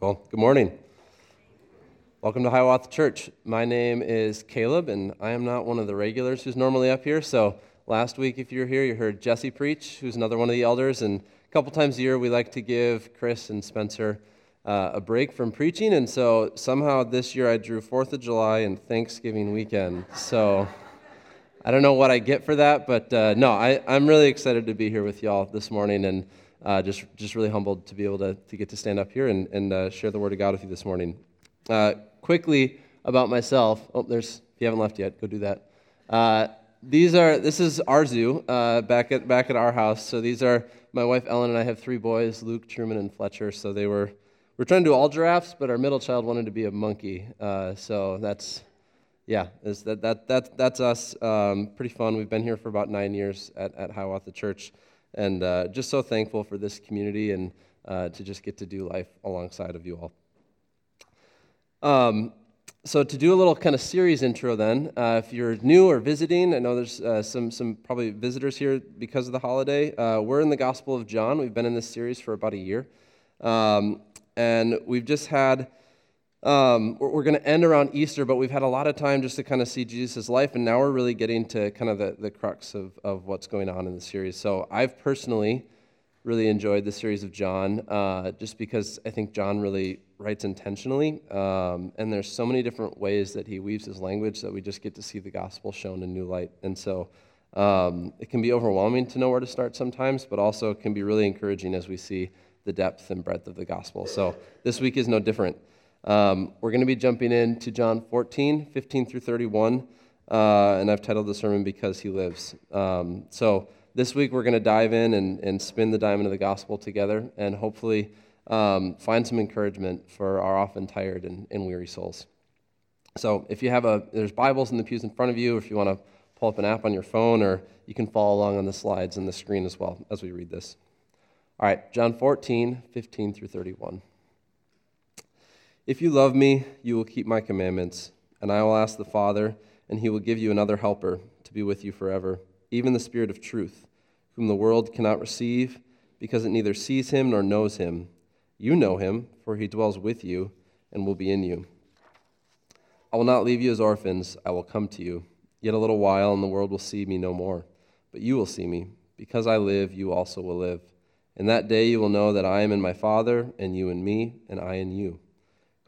Cool. Good morning. Welcome to Hiawatha Church. My name is Caleb, and I am not one of the regulars who's normally up here. So last week, if you were here, you heard Jesse preach, who's another one of the elders. And a couple times a year, we like to give Chris and Spencer uh, a break from preaching. And so somehow this year, I drew Fourth of July and Thanksgiving weekend. So I don't know what I get for that, but uh, no, I, I'm really excited to be here with y'all this morning. And uh, just, just really humbled to be able to, to get to stand up here and, and uh, share the Word of God with you this morning. Uh, quickly about myself. Oh, there's, if you haven't left yet, go do that. Uh, these are, this is our zoo uh, back, at, back at our house. So these are, my wife Ellen and I have three boys, Luke, Truman, and Fletcher. So they were, we're trying to do all giraffes, but our middle child wanted to be a monkey. Uh, so that's, yeah, is that, that, that, that's us. Um, pretty fun. We've been here for about nine years at, at Hiawatha Church and uh, just so thankful for this community and uh, to just get to do life alongside of you all. Um, so to do a little kind of series intro then uh, if you're new or visiting i know there's uh, some, some probably visitors here because of the holiday. Uh, we're in the gospel of john. We've been in this series for about a year. Um, and we've just had um, we're, going to end around Easter, but we've had a lot of time just to kind of see Jesus' life, and now we're really getting to kind of the, the crux of, of what's going on in the series. So I've personally really enjoyed the series of John, uh, just because I think John really writes intentionally, um, and there's so many different ways that he weaves his language that we just get to see the gospel shown in new light. And so um, it can be overwhelming to know where to start sometimes, but also can be really encouraging as we see the depth and breadth of the gospel. So this week is no different. Um, we're going to be jumping into John 14, 15 through 31, uh, and I've titled the sermon Because He Lives. Um, so this week we're going to dive in and, and spin the diamond of the gospel together and hopefully um, find some encouragement for our often tired and, and weary souls. So if you have a, there's Bibles in the pews in front of you, if you want to pull up an app on your phone, or you can follow along on the slides and the screen as well as we read this. All right, John 14, 15 through 31. If you love me, you will keep my commandments, and I will ask the Father, and he will give you another helper to be with you forever, even the Spirit of truth, whom the world cannot receive, because it neither sees him nor knows him. You know him, for he dwells with you and will be in you. I will not leave you as orphans, I will come to you. Yet a little while, and the world will see me no more. But you will see me. Because I live, you also will live. In that day you will know that I am in my Father, and you in me, and I in you.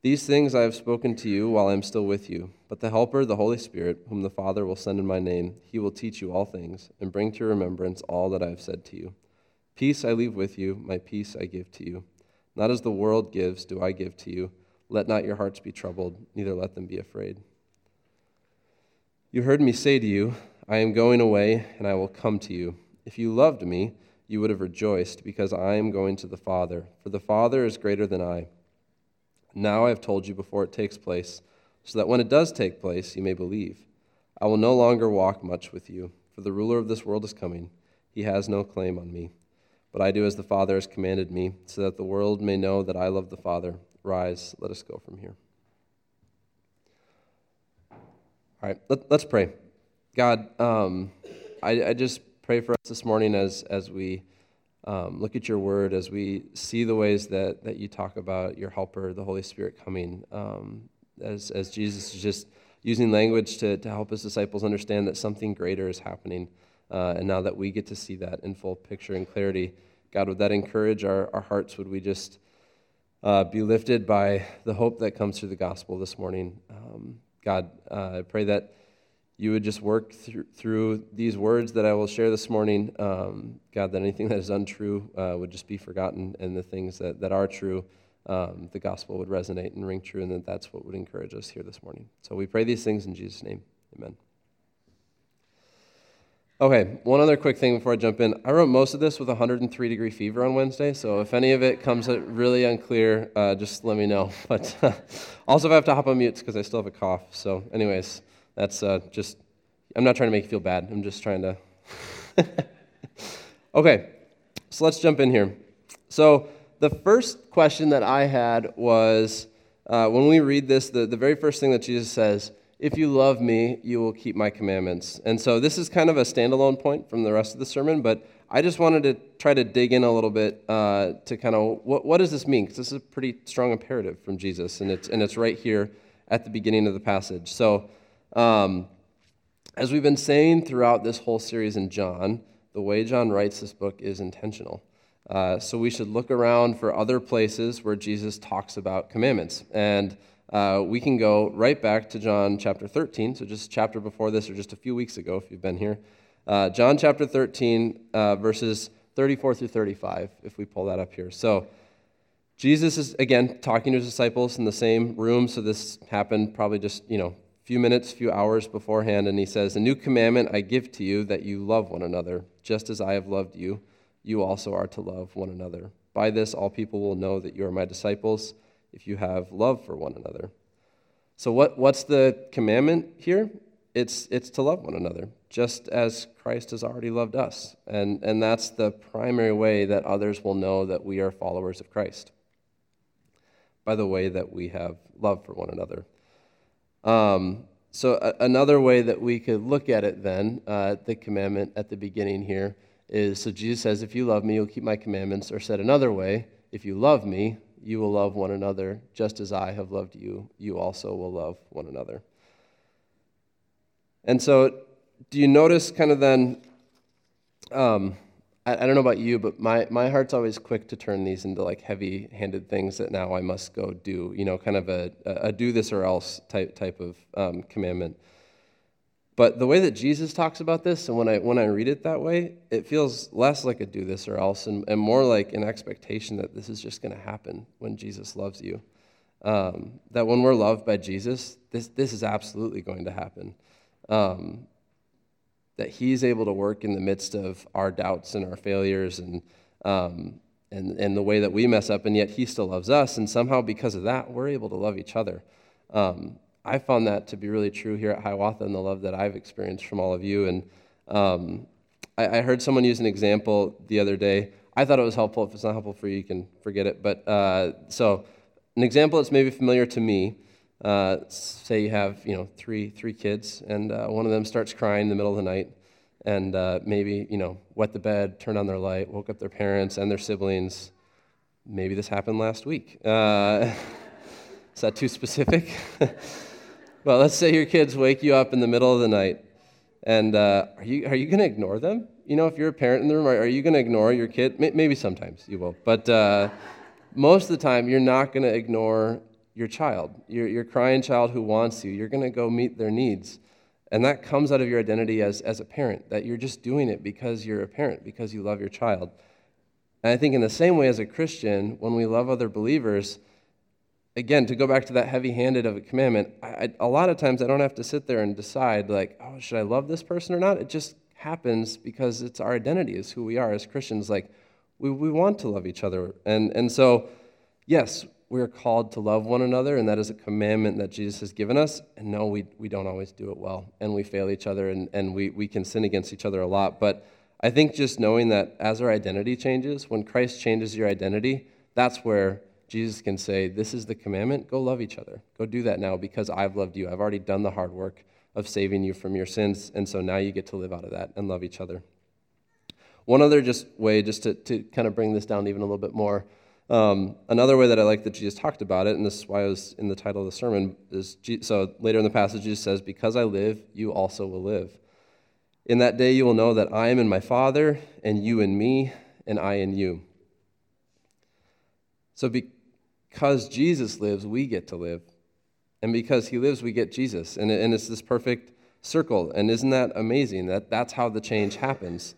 These things I have spoken to you while I am still with you. But the Helper, the Holy Spirit, whom the Father will send in my name, he will teach you all things and bring to your remembrance all that I have said to you. Peace I leave with you, my peace I give to you. Not as the world gives, do I give to you. Let not your hearts be troubled, neither let them be afraid. You heard me say to you, I am going away, and I will come to you. If you loved me, you would have rejoiced, because I am going to the Father, for the Father is greater than I. Now I have told you before it takes place, so that when it does take place, you may believe. I will no longer walk much with you, for the ruler of this world is coming. He has no claim on me. But I do as the Father has commanded me, so that the world may know that I love the Father. Rise, let us go from here. All right, let, us pray. God, um, I, I just pray for us this morning as, as we um, look at your word as we see the ways that, that you talk about your helper, the Holy Spirit coming, um, as, as Jesus is just using language to, to help his disciples understand that something greater is happening. Uh, and now that we get to see that in full picture and clarity, God, would that encourage our, our hearts? Would we just uh, be lifted by the hope that comes through the gospel this morning? Um, God, uh, I pray that you would just work through, through these words that I will share this morning. Um, God, that anything that is untrue uh, would just be forgotten, and the things that, that are true, um, the gospel would resonate and ring true, and that that's what would encourage us here this morning. So we pray these things in Jesus' name. Amen. Okay, one other quick thing before I jump in. I wrote most of this with 103 degree fever on Wednesday, so if any of it comes really unclear, uh, just let me know. But uh, also, if I have to hop on mute, because I still have a cough. So, anyways, that's uh, just, I'm not trying to make you feel bad. I'm just trying to. okay, so let's jump in here. So, the first question that I had was uh, when we read this, the, the very first thing that Jesus says if you love me, you will keep my commandments. And so this is kind of a standalone point from the rest of the sermon, but I just wanted to try to dig in a little bit uh, to kind of what, what does this mean? Because this is a pretty strong imperative from Jesus, and it's, and it's right here at the beginning of the passage. So, um, as we've been saying throughout this whole series in John, the way John writes this book is intentional. Uh, so we should look around for other places where Jesus talks about commandments. And uh, we can go right back to John chapter 13, so just chapter before this, or just a few weeks ago if you've been here. Uh, John chapter 13, uh, verses 34 through 35, if we pull that up here. So, Jesus is, again, talking to his disciples in the same room, so this happened probably just, you know, few minutes, few hours beforehand, and he says, A new commandment I give to you that you love one another, just as I have loved you, you also are to love one another. By this, all people will know that you are my disciples if you have love for one another. So, what, what's the commandment here? It's, it's to love one another, just as Christ has already loved us. And, and that's the primary way that others will know that we are followers of Christ, by the way that we have love for one another. Um, so, a, another way that we could look at it then, uh, the commandment at the beginning here, is so Jesus says, If you love me, you'll keep my commandments. Or said another way, if you love me, you will love one another just as I have loved you. You also will love one another. And so, do you notice kind of then? Um, I, I, don't know about you, but my, my heart's always quick to turn these into like heavy handed things that now I must go do, you know, kind of a, a, do this or else type, type of um, commandment. But the way that Jesus talks about this, and when I, when I read it that way, it feels less like a do this or else and, and more like an expectation that this is just going to happen when Jesus loves you. Um, that when we're loved by Jesus, this, this is absolutely going to happen. Um, that He's able to work in the midst of our doubts and our failures and, um, and, and the way that we mess up, and yet He still loves us. And somehow, because of that, we're able to love each other. Um, I found that to be really true here at Hiawatha and the love that I've experienced from all of you. And um, I, I, heard someone use an example the other day. I thought it was helpful. If it's not helpful for you, you can forget it. But uh, so, an example that's maybe familiar to me. Uh, say you have you know three three kids, and uh, one of them starts crying in the middle of the night, and uh, maybe you know wet the bed, turned on their light, woke up their parents and their siblings. Maybe this happened last week. Uh, is that too specific? Well, let's say your kids wake you up in the middle of the night, and uh, are you, are you going to ignore them? You know, if you're a parent in the room, are, are you going to ignore your kid? Maybe sometimes you will, but uh, most of the time, you're not going to ignore your child, your, your crying child who wants you. You're going to go meet their needs. And that comes out of your identity as, as a parent, that you're just doing it because you're a parent, because you love your child. And I think, in the same way as a Christian, when we love other believers, again, to go back to that heavy handed of a commandment, I, a lot of times I don't have to sit there and decide, like, oh, should I love this person or not? It just happens because it's our identity, is who we are as Christians. Like, we, we want to love each other. And, and so, yes, we are called to love one another, and that is a commandment that Jesus has given us. And no, we, we don't always do it well, and we fail each other, and, and we, we can sin against each other a lot. But I think just knowing that as our identity changes, when Christ changes your identity, that's where Jesus can say, This is the commandment. Go love each other. Go do that now because I've loved you. I've already done the hard work of saving you from your sins. And so now you get to live out of that and love each other. One other just way, just to, to kind of bring this down even a little bit more, um, another way that I like that Jesus talked about it, and this is why I was in the title of the sermon, is so later in the passage, Jesus says, Because I live, you also will live. In that day, you will know that I am in my Father, and you in me, and I in you. So, because Jesus lives, we get to live. And because he lives, we get Jesus. And, and it's this perfect circle. And isn't that amazing? That that's how the change happens.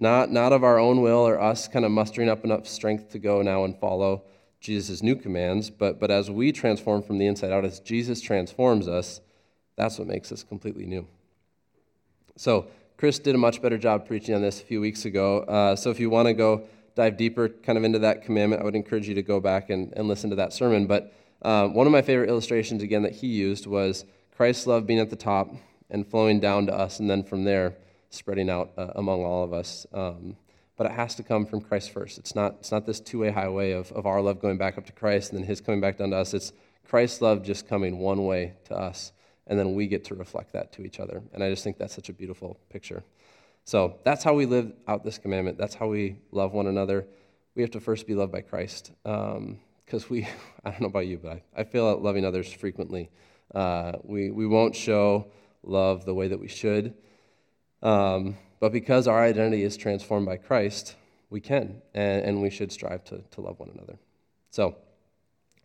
Not, not of our own will or us kind of mustering up enough strength to go now and follow Jesus' new commands, but, but as we transform from the inside out, as Jesus transforms us, that's what makes us completely new. So, Chris did a much better job preaching on this a few weeks ago. Uh, so if you want to go dive deeper kind of into that commandment, I would encourage you to go back and, and listen to that sermon. But uh, one of my favorite illustrations, again, that he used was Christ's love being at the top and flowing down to us, and then from there, spreading out uh, among all of us. Um, but it has to come from Christ first. It's not, it's not this two way highway of, of our love going back up to Christ and then his coming back down to us. It's Christ's love just coming one way to us, and then we get to reflect that to each other. And I just think that's such a beautiful picture. So that's how we live out this commandment. That's how we love one another. We have to first be loved by Christ. Because um, we, I don't know about you, but I, I feel loving others frequently. Uh, we, we won't show love the way that we should. Um, but because our identity is transformed by Christ, we can, and, and we should strive to, to love one another. So,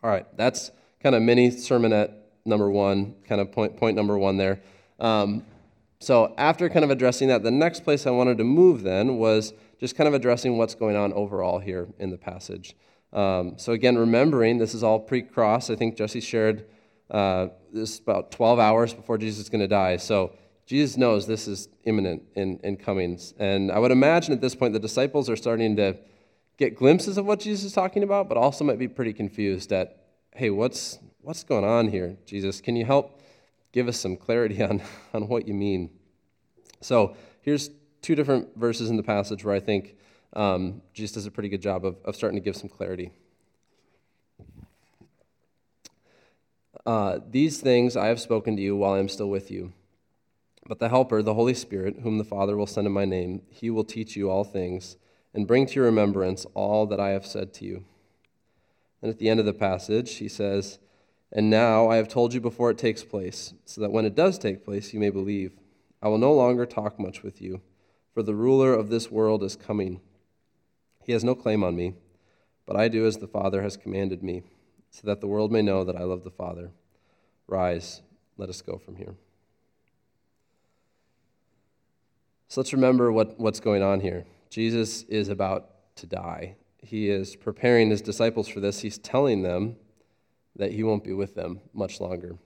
all right, that's kind of mini sermonette number one, kind of point, point number one there. Um, so, after kind of addressing that, the next place I wanted to move then was just kind of addressing what's going on overall here in the passage. Um, so, again, remembering this is all pre cross. I think Jesse shared uh, this about 12 hours before Jesus is going to die. So, Jesus knows this is imminent in, in coming. And I would imagine at this point the disciples are starting to get glimpses of what Jesus is talking about, but also might be pretty confused at, hey, what's, what's going on here, Jesus? Can you help give us some clarity on, on what you mean? So here's two different verses in the passage where I think um, Jesus does a pretty good job of, of starting to give some clarity. Uh, These things I have spoken to you while I am still with you. But the Helper, the Holy Spirit, whom the Father will send in my name, he will teach you all things and bring to your remembrance all that I have said to you. And at the end of the passage, he says, And now I have told you before it takes place, so that when it does take place, you may believe. I will no longer talk much with you, for the ruler of this world is coming. He has no claim on me, but I do as the Father has commanded me, so that the world may know that I love the Father. Rise, let us go from here. So let's remember what, what's going on here. Jesus is about to die. He is preparing his disciples for this. He's telling them that he won't be with them much longer.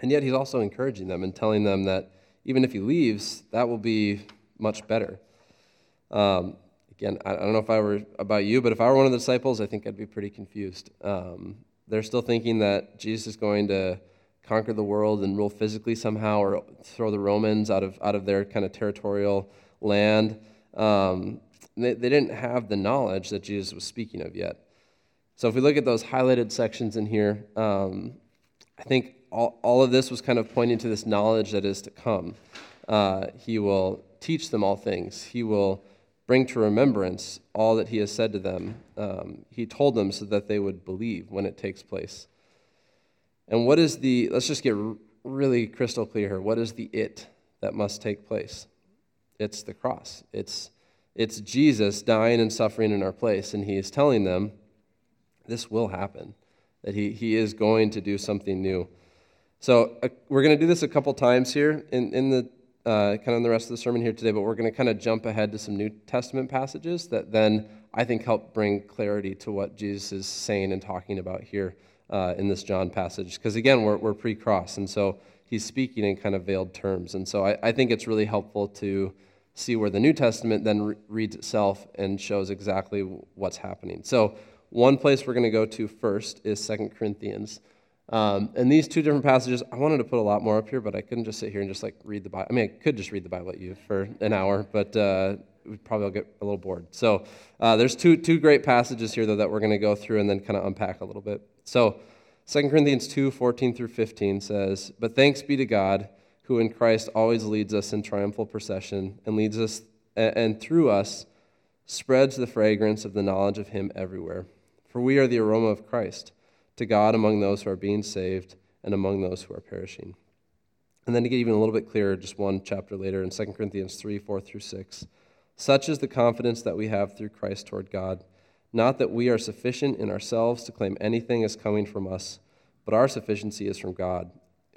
And yet he's also encouraging them and telling them that even if he leaves, that will be much better. Um, again, I don't know if I were about you, but if I were one of the disciples, I think I'd be pretty confused. Um, they're still thinking that Jesus is going to conquer the world and rule physically somehow or throw the Romans out of, out of their kind of territorial land. Um, they, they didn't have the knowledge that Jesus was speaking of yet. So if we look at those highlighted sections in here, um, I think all, all of this was kind of pointing to this knowledge that is to come. Uh, he will teach them all things. He will bring to remembrance all that he has said to them. Um, he told them so that they would believe when it takes place. And what is the, let's just get really crystal clear here. What is the it that must take place? It's the cross. It's, it's Jesus dying and suffering in our place. And he is telling them this will happen, that he, he is going to do something new. So uh, we're going to do this a couple times here in, in the uh, kind of in the rest of the sermon here today, but we're going to kind of jump ahead to some New Testament passages that then I think help bring clarity to what Jesus is saying and talking about here uh, in this John passage. Because again, we're, we're pre cross, and so he's speaking in kind of veiled terms. And so I, I think it's really helpful to see where the New Testament then re- reads itself and shows exactly what's happening. So, one place we're going to go to first is Second Corinthians. Um, and these two different passages, I wanted to put a lot more up here, but I couldn't just sit here and just like read the Bible. I mean, I could just read the Bible at you for an hour, but uh, we'd probably get a little bored. So uh, there's two, two great passages here, though, that we're going to go through and then kind of unpack a little bit. So 2 Corinthians 2 14 through 15 says, But thanks be to God, who in Christ always leads us in triumphal procession and leads us, and through us spreads the fragrance of the knowledge of Him everywhere. For we are the aroma of Christ to God among those who are being saved and among those who are perishing. And then to get even a little bit clearer, just one chapter later in 2 Corinthians 3 4 through 6. Such is the confidence that we have through Christ toward God. Not that we are sufficient in ourselves to claim anything as coming from us, but our sufficiency is from God,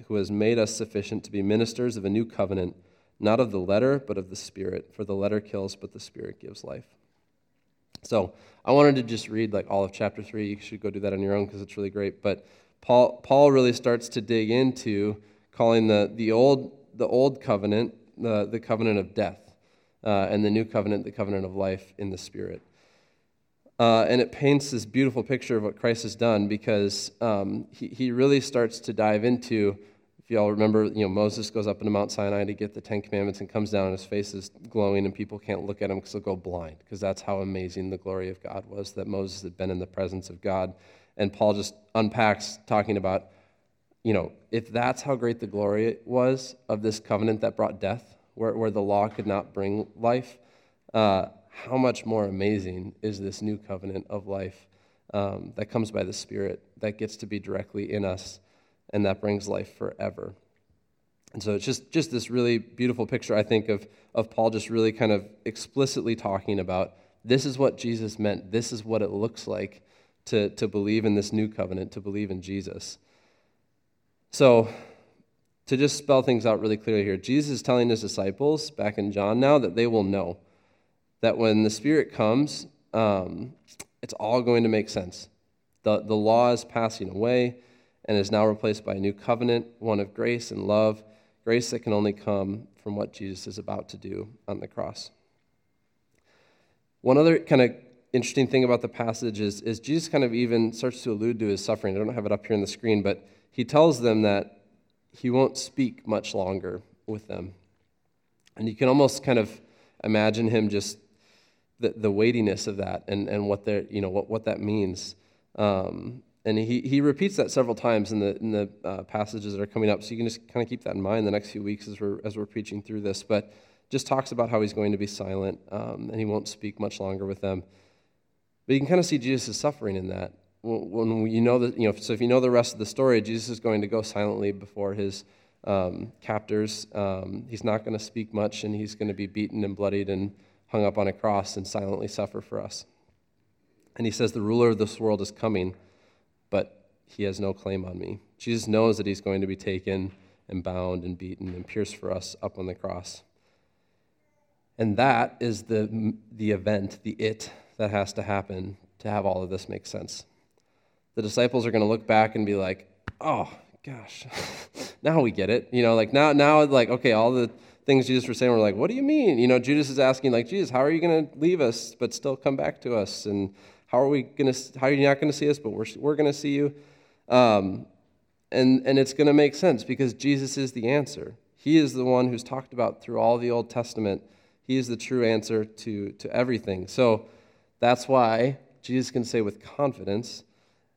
who has made us sufficient to be ministers of a new covenant, not of the letter, but of the Spirit. For the letter kills, but the Spirit gives life. So I wanted to just read like all of chapter three. You should go do that on your own because it's really great. But Paul, Paul really starts to dig into calling the, the old the old covenant the, the covenant of death, uh, and the new covenant, the covenant of life in the Spirit. Uh, and it paints this beautiful picture of what Christ has done because um, he, he really starts to dive into if y'all remember, you know, Moses goes up into Mount Sinai to get the Ten Commandments and comes down, and his face is glowing, and people can't look at him because they'll go blind, because that's how amazing the glory of God was, that Moses had been in the presence of God. And Paul just unpacks, talking about, you know, if that's how great the glory was of this covenant that brought death, where, where the law could not bring life, uh, how much more amazing is this new covenant of life um, that comes by the Spirit, that gets to be directly in us and that brings life forever. And so it's just, just this really beautiful picture, I think, of, of Paul just really kind of explicitly talking about this is what Jesus meant. This is what it looks like to, to believe in this new covenant, to believe in Jesus. So, to just spell things out really clearly here, Jesus is telling his disciples back in John now that they will know that when the Spirit comes, um, it's all going to make sense. The, the law is passing away and is now replaced by a new covenant, one of grace and love, grace that can only come from what Jesus is about to do on the cross. One other kind of interesting thing about the passage is, is Jesus kind of even starts to allude to his suffering. I don't have it up here on the screen, but he tells them that he won't speak much longer with them. And you can almost kind of imagine him just the, the weightiness of that and, and what, you know, what, what that means. Um, and he, he repeats that several times in the, in the uh, passages that are coming up. So you can just kind of keep that in mind the next few weeks as we're, as we're preaching through this. But just talks about how he's going to be silent um, and he won't speak much longer with them. But you can kind of see Jesus' suffering in that. When you know that, you know, so if you know the rest of the story, Jesus is going to go silently before his um, captors. Um, he's not going to speak much, and he's going to be beaten and bloodied and hung up on a cross and silently suffer for us. And he says, The ruler of this world is coming but he has no claim on me. Jesus knows that he's going to be taken and bound and beaten and pierced for us up on the cross. And that is the, the event, the it that has to happen to have all of this make sense. The disciples are going to look back and be like, oh, gosh, now we get it. You know, like now, now, like, okay, all the things Jesus was saying, we're like, what do you mean? You know, Judas is asking, like, Jesus, how are you going to leave us but still come back to us? And how are we going to, how are you not going to see us, but we're, we're going to see you? Um, and, and it's going to make sense because Jesus is the answer. He is the one who's talked about through all the Old Testament. He is the true answer to, to everything. So that's why Jesus can say with confidence,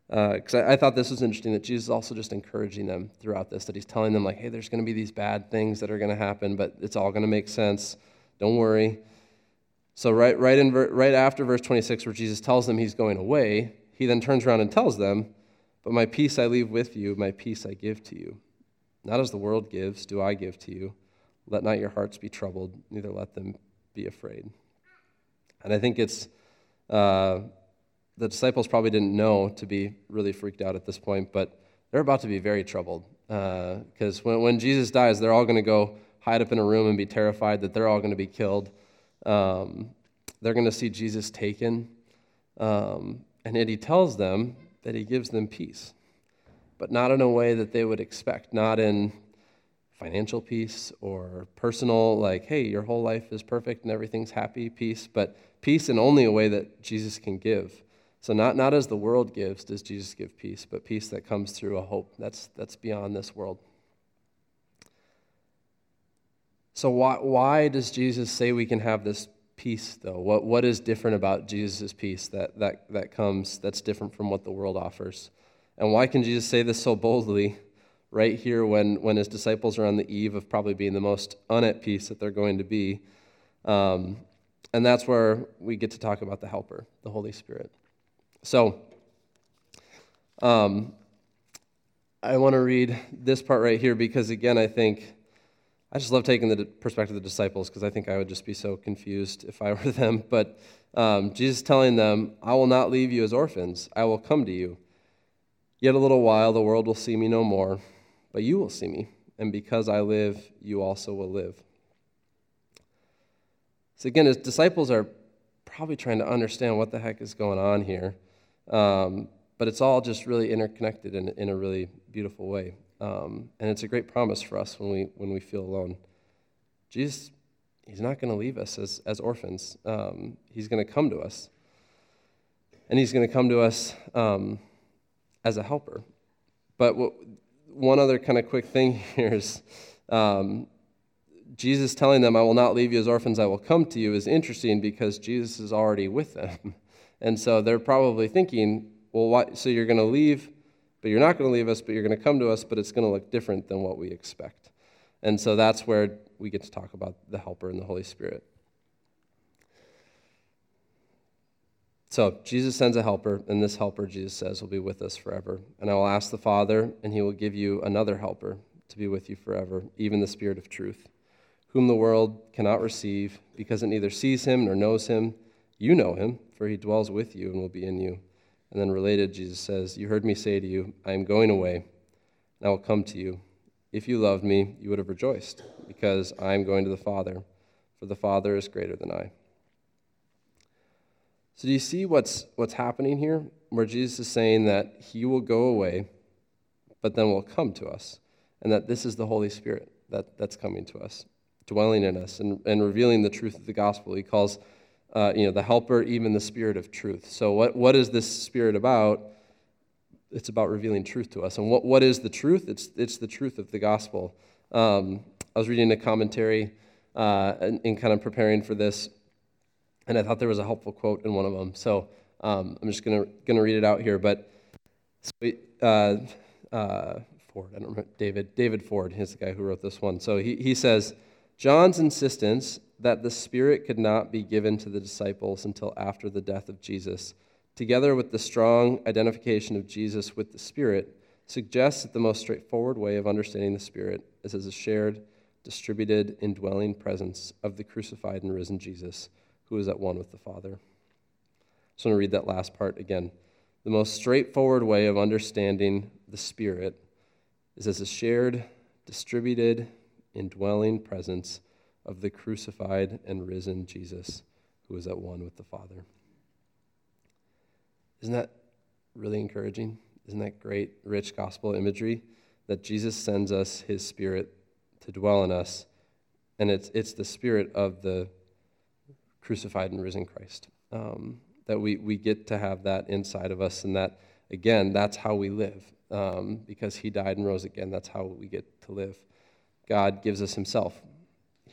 because uh, I, I, thought this was interesting that Jesus is also just encouraging them throughout this, that he's telling them, like, hey, there's going to be these bad things that are going to happen, but it's all going to make sense. Don't worry. So, right, right, in, right after verse 26, where Jesus tells them he's going away, he then turns around and tells them, But my peace I leave with you, my peace I give to you. Not as the world gives, do I give to you. Let not your hearts be troubled, neither let them be afraid. And I think it's, uh, the disciples probably didn't know to be really freaked out at this point, but they're about to be very troubled. Because uh, when, when Jesus dies, they're all going to go hide up in a room and be terrified that they're all going to be killed. Um, they're going to see Jesus taken. Um, and yet he tells them that he gives them peace, but not in a way that they would expect, not in financial peace or personal, like, hey, your whole life is perfect and everything's happy peace, but peace in only a way that Jesus can give. So not, not as the world gives does Jesus give peace, but peace that comes through a hope that's, that's beyond this world. So, why, why does Jesus say we can have this peace, though? What, what is different about Jesus' peace that, that, that comes that's different from what the world offers? And why can Jesus say this so boldly right here when, when his disciples are on the eve of probably being the most un at peace that they're going to be? Um, and that's where we get to talk about the Helper, the Holy Spirit. So, um, I want to read this part right here because, again, I think I just love taking the perspective of the disciples because I think I would just be so confused if I were them. But um, Jesus telling them, I will not leave you as orphans, I will come to you. Yet a little while, the world will see me no more, but you will see me. And because I live, you also will live. So, again, his disciples are probably trying to understand what the heck is going on here. Um, but it's all just really interconnected in, in a really beautiful way. Um, and it's a great promise for us when we, when we feel alone. Jesus, He's not going to leave us as, as orphans. Um, he's going to come to us. And He's going to come to us um, as a helper. But what, one other kind of quick thing here is um, Jesus telling them, I will not leave you as orphans, I will come to you, is interesting because Jesus is already with them. And so they're probably thinking, well, why, so you're going to leave, but you're not going to leave us, but you're going to come to us, but it's going to look different than what we expect. And so that's where we get to talk about the Helper and the Holy Spirit. So Jesus sends a helper, and this helper, Jesus says, will be with us forever. And I will ask the Father, and he will give you another helper to be with you forever, even the Spirit of truth, whom the world cannot receive, because it neither sees him nor knows him. You know him, for he dwells with you and will be in you. And then related, Jesus says, You heard me say to you, I am going away, and I will come to you. If you loved me, you would have rejoiced, because I am going to the Father, for the Father is greater than I. So, do you see what's, what's happening here? Where Jesus is saying that he will go away, but then will come to us, and that this is the Holy Spirit that, that's coming to us, dwelling in us, and, and revealing the truth of the gospel. He calls uh, you know, the helper, even the spirit of truth. So, what, what is this spirit about? It's about revealing truth to us. And what, what is the truth? It's, it's the truth of the gospel. Um, I was reading a commentary uh, in, kind of preparing for this, and I thought there was a helpful quote in one of them. So, um, I'm just going to read it out here. But so, uh, uh, Ford, I don't remember, David, David Ford is the guy who wrote this one. So, he, he says, John's insistence that the Spirit could not be given to the disciples until after the death of Jesus, together with the strong identification of Jesus with the Spirit, suggests that the most straightforward way of understanding the Spirit is as a shared, distributed, indwelling presence of the crucified and risen Jesus, who is at one with the Father. I just want to read that last part again. The most straightforward way of understanding the Spirit is as a shared, distributed, indwelling presence of the crucified and risen Jesus who is at one with the Father. Isn't that really encouraging? Isn't that great, rich gospel imagery? That Jesus sends us his spirit to dwell in us, and it's, it's the spirit of the crucified and risen Christ. Um, that we, we get to have that inside of us, and that, again, that's how we live. Um, because he died and rose again, that's how we get to live. God gives us himself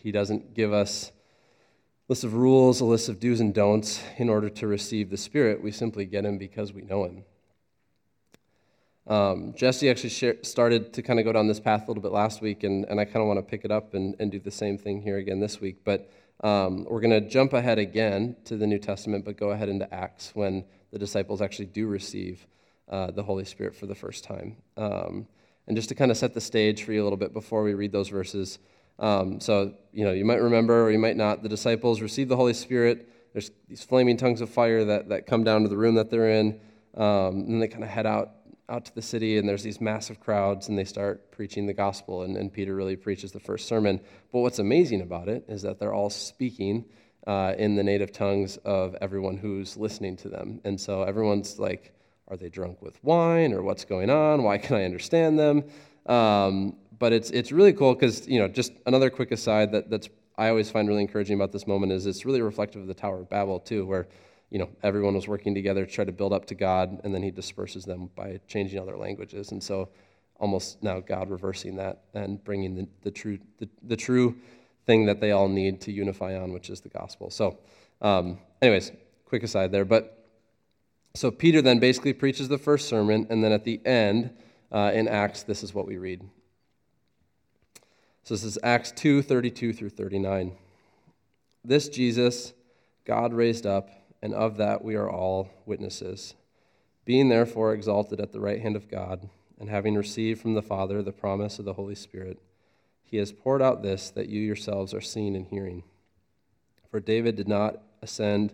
he doesn't give us a list of rules, a list of do's and don'ts in order to receive the Spirit. We simply get him because we know him. Um, Jesse actually share, started to kind of go down this path a little bit last week, and, and I kind of want to pick it up and, and do the same thing here again this week. But um, we're going to jump ahead again to the New Testament, but go ahead into Acts when the disciples actually do receive uh, the Holy Spirit for the first time. Um, and just to kind of set the stage for you a little bit before we read those verses, um, so, you know, you might remember or you might not, the disciples receive the Holy Spirit. There's these flaming tongues of fire that, that come down to the room that they're in. Um, and they kind of head out, out to the city, and there's these massive crowds, and they start preaching the gospel. And, and Peter really preaches the first sermon. But what's amazing about it is that they're all speaking uh, in the native tongues of everyone who's listening to them. And so everyone's like, are they drunk with wine or what's going on? Why can I understand them? Um, but it's it's really cool because you know just another quick aside that that's I always find really encouraging about this moment is it's really reflective of the Tower of Babel too, where you know everyone was working together to try to build up to God, and then He disperses them by changing other languages, and so almost now God reversing that and bringing the, the true the, the true thing that they all need to unify on, which is the gospel. So, um, anyways, quick aside there, but. So Peter then basically preaches the first sermon, and then at the end uh, in Acts, this is what we read. So this is Acts 2 32 through 39. This Jesus God raised up, and of that we are all witnesses. Being therefore exalted at the right hand of God, and having received from the Father the promise of the Holy Spirit, he has poured out this that you yourselves are seeing and hearing. For David did not ascend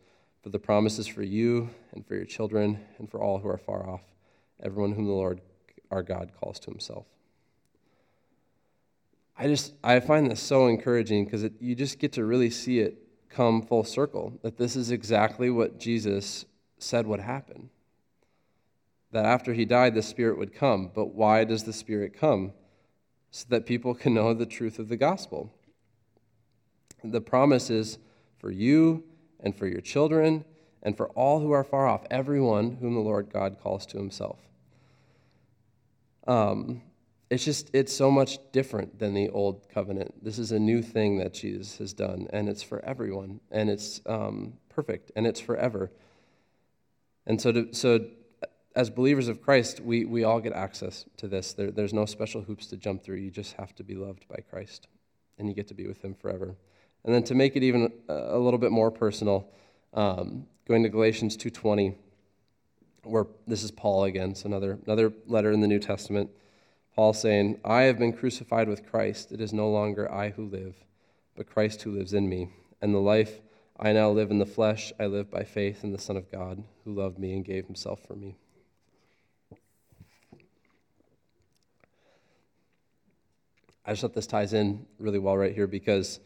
for the promises for you and for your children and for all who are far off, everyone whom the Lord our God calls to himself. I just I find this so encouraging because you just get to really see it come full circle that this is exactly what Jesus said would happen. That after he died, the Spirit would come. But why does the Spirit come? So that people can know the truth of the gospel. The promise is for you and for your children and for all who are far off, everyone whom the Lord God calls to himself. Um, it's just, it's so much different than the old covenant. This is a new thing that Jesus has done, and it's for everyone, and it's um, perfect, and it's forever. And so, to, so as believers of Christ, we, we all get access to this. There, there's no special hoops to jump through. You just have to be loved by Christ, and you get to be with Him forever. And then to make it even a little bit more personal, um, going to Galatians 2:20, where this is Paul again, so another another letter in the New Testament. Paul saying, I have been crucified with Christ. It is no longer I who live, but Christ who lives in me. And the life I now live in the flesh, I live by faith in the Son of God, who loved me and gave himself for me. I just thought this ties in really well right here because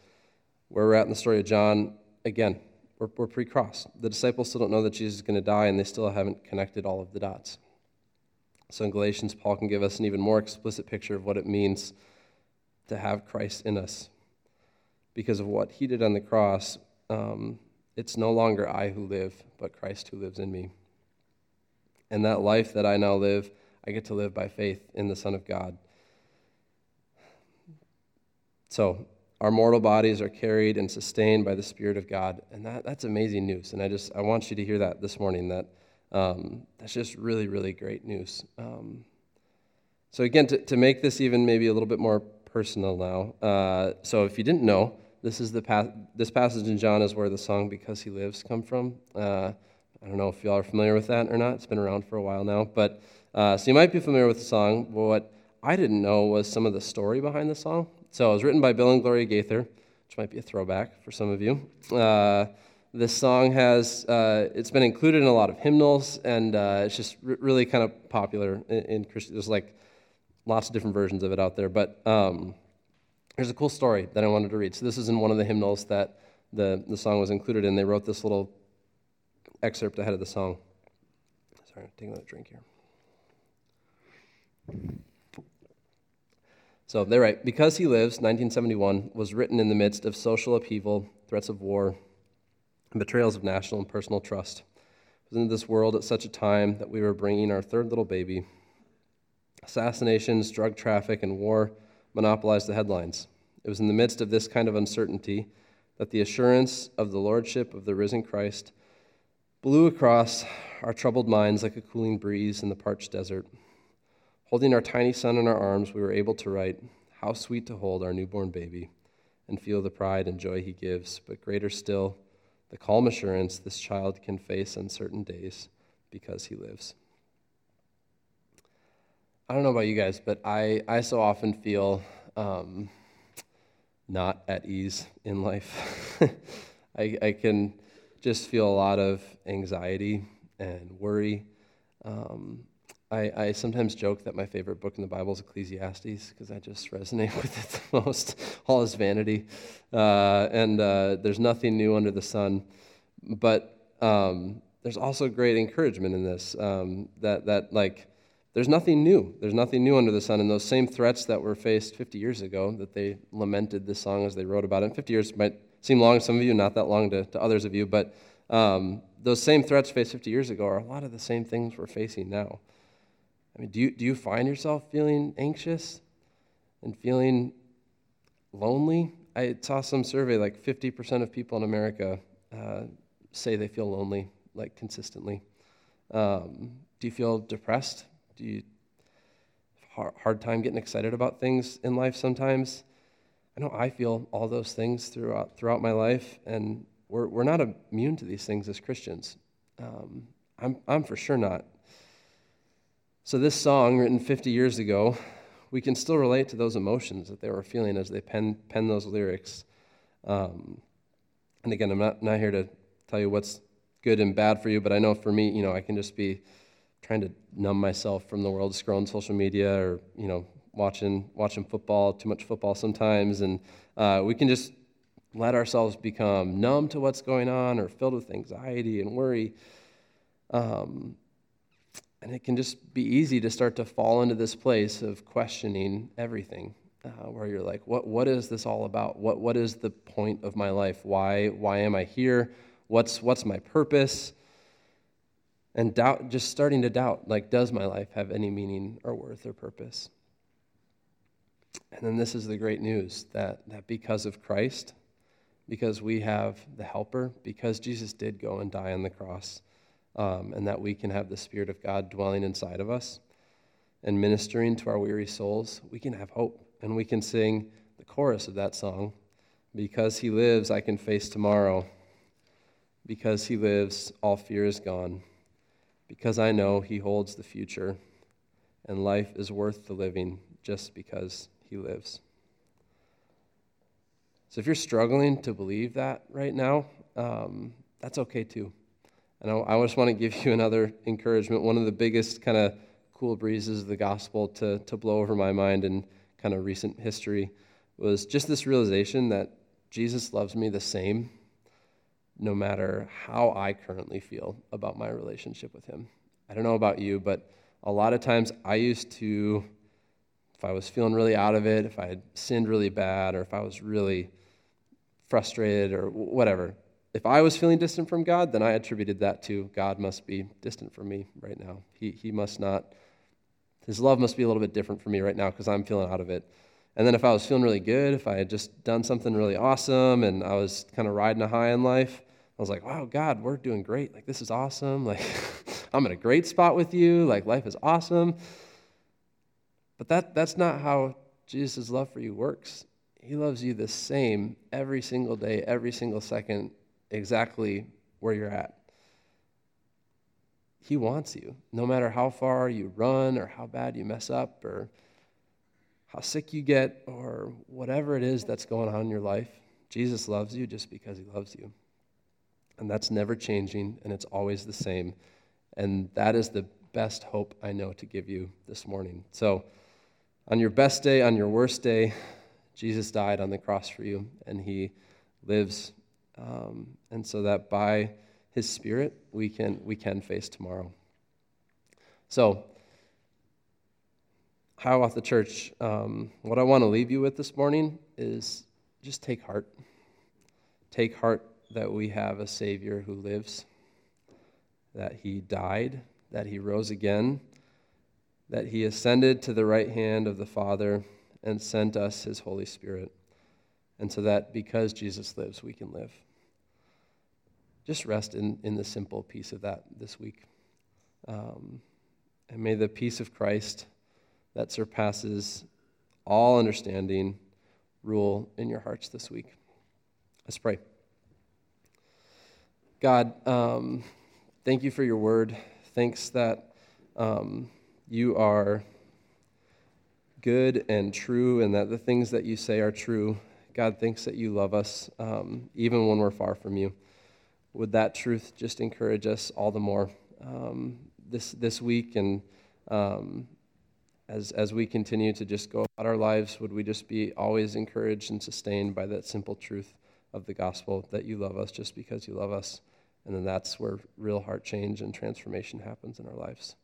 where we're at in the story of John, again, we're, we're pre cross. The disciples still don't know that Jesus is going to die, and they still haven't connected all of the dots. So in Galatians, Paul can give us an even more explicit picture of what it means to have Christ in us. Because of what he did on the cross, um, it's no longer I who live, but Christ who lives in me. And that life that I now live, I get to live by faith in the Son of God. So, our mortal bodies are carried and sustained by the Spirit of God. And that, that's amazing news. And I just I want you to hear that this morning that um, that's just really, really great news. Um, so, again, to, to make this even maybe a little bit more personal now. Uh, so, if you didn't know, this is the pa- this passage in John is where the song "Because He Lives" come from. Uh, I don't know if y'all are familiar with that or not. It's been around for a while now, but uh, so you might be familiar with the song. But what I didn't know was some of the story behind the song. So it was written by Bill and Gloria Gaither, which might be a throwback for some of you. Uh, this song has, uh, it's been included in a lot of hymnals, and uh, it's just r- really kind of popular in, in Christian. There's like lots of different versions of it out there. But um, there's a cool story that I wanted to read. So this is in one of the hymnals that the, the song was included in. They wrote this little excerpt ahead of the song. Sorry, I'm taking another drink here. So they write Because He Lives, 1971, was written in the midst of social upheaval, threats of war, and betrayals of national and personal trust. It was in this world at such a time that we were bringing our third little baby. Assassinations, drug traffic, and war monopolized the headlines. It was in the midst of this kind of uncertainty that the assurance of the lordship of the risen Christ blew across our troubled minds like a cooling breeze in the parched desert. Holding our tiny son in our arms, we were able to write, How sweet to hold our newborn baby and feel the pride and joy he gives, but greater still, the calm assurance this child can face uncertain days because he lives. I don't know about you guys, but I, I so often feel um, not at ease in life. I, I can just feel a lot of anxiety and worry. Um, I, I, sometimes joke that my favorite book in the Bible is Ecclesiastes because I just resonate with it the most. All is vanity, uh, and uh, there's nothing new under the sun. But um, there's also great encouragement in this. Um, that that like there's nothing new. There's nothing new under the sun, and those same threats that were faced 50 years ago that they lamented this song as they wrote about it. And 50 years might seem long to some of you, not that long to, to others of you, but um, those same threats faced 50 years ago are a lot of the same things we're facing now. I mean, do you, do you find yourself feeling anxious and feeling lonely? I saw some survey like 50% of people in America uh, say they feel lonely, like consistently. Um, do you feel depressed? Do you have hard time getting excited about things in life sometimes? I know I feel all those things throughout throughout my life, and we're we're not immune to these things as Christians. Um, I'm I'm for sure not. So, this song, written 50 years ago, we can still relate to those emotions that they were feeling as they pen, pen those lyrics. Um, and again, I'm not, not here to tell you what's good and bad for you, but I know for me, you know, I can just be trying to numb myself from the world, scrolling social media or, you know, watching, watching football, too much football sometimes. And uh, we can just let ourselves become numb to what's going on or filled with anxiety and worry. Um, and it can just be easy to start to fall into this place of questioning everything, uh, where you're like, what, what is this all about? What, what is the point of my life? Why, why am I here? What's, what's my purpose? And doubt, just starting to doubt, like, does my life have any meaning or worth or purpose? And then this is the great news that, that because of Christ, because we have the helper, because Jesus did go and die on the cross, um, and that we can have the Spirit of God dwelling inside of us and ministering to our weary souls, we can have hope. And we can sing the chorus of that song Because He lives, I can face tomorrow. Because He lives, all fear is gone. Because I know He holds the future, and life is worth the living just because He lives. So if you're struggling to believe that right now, um, that's okay too. And I, just want to give you another encouragement. One of the biggest kind of cool breezes of the gospel to, to blow over my mind in kind of recent history was just this realization that Jesus loves me the same no matter how I currently feel about my relationship with Him. I don't know about you, but a lot of times I used to, if I was feeling really out of it, if I had sinned really bad, or if I was really frustrated or whatever, if I was feeling distant from God, then I attributed that to God must be distant from me right now. He, he must not, his love must be a little bit different for me right now because I'm feeling out of it. And then if I was feeling really good, if I had just done something really awesome and I was kind of riding a high in life, I was like, wow, God, we're doing great. Like, this is awesome. Like, I'm in a great spot with you. Like, life is awesome. But that, that's not how Jesus' love for you works. He loves you the same every single day, every single second, exactly where you're at. He wants you, no matter how far you run or how bad you mess up or how sick you get or whatever it is that's going on in your life. Jesus loves you just because he loves you. And that's never changing, and it's always the same. And that is the best hope I know to give you this morning. So, on your best day, on your worst day, Jesus died on the cross for you, and he lives um, and so that by His Spirit we can we can face tomorrow. So, how about the church? Um, what I want to leave you with this morning is just take heart. Take heart that we have a Savior who lives, that He died, that He rose again, that He ascended to the right hand of the Father and sent us His Holy Spirit. And so that because Jesus lives, we can live just rest in, in the simple peace of that this week. Um, and may the peace of Christ that surpasses all understanding rule in your hearts this week. Let's pray. God, um, thank you for your word. Thanks that um, you are good and true and that the things that you say are true. God, thanks that you love us um, even when we're far from you would that truth just encourage us all the more um, this, this week and um, as, as we continue to just go about our lives, would we just be always encouraged and sustained by that simple truth of the gospel that you love us just because you love us? And then that's where real heart change and transformation happens in our lives.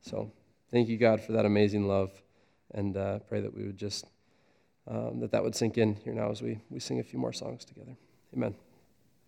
So thank you, God, for that amazing love. And uh, pray that we would just, um, that that would sink in here now as we, we sing a few more songs together. Amen.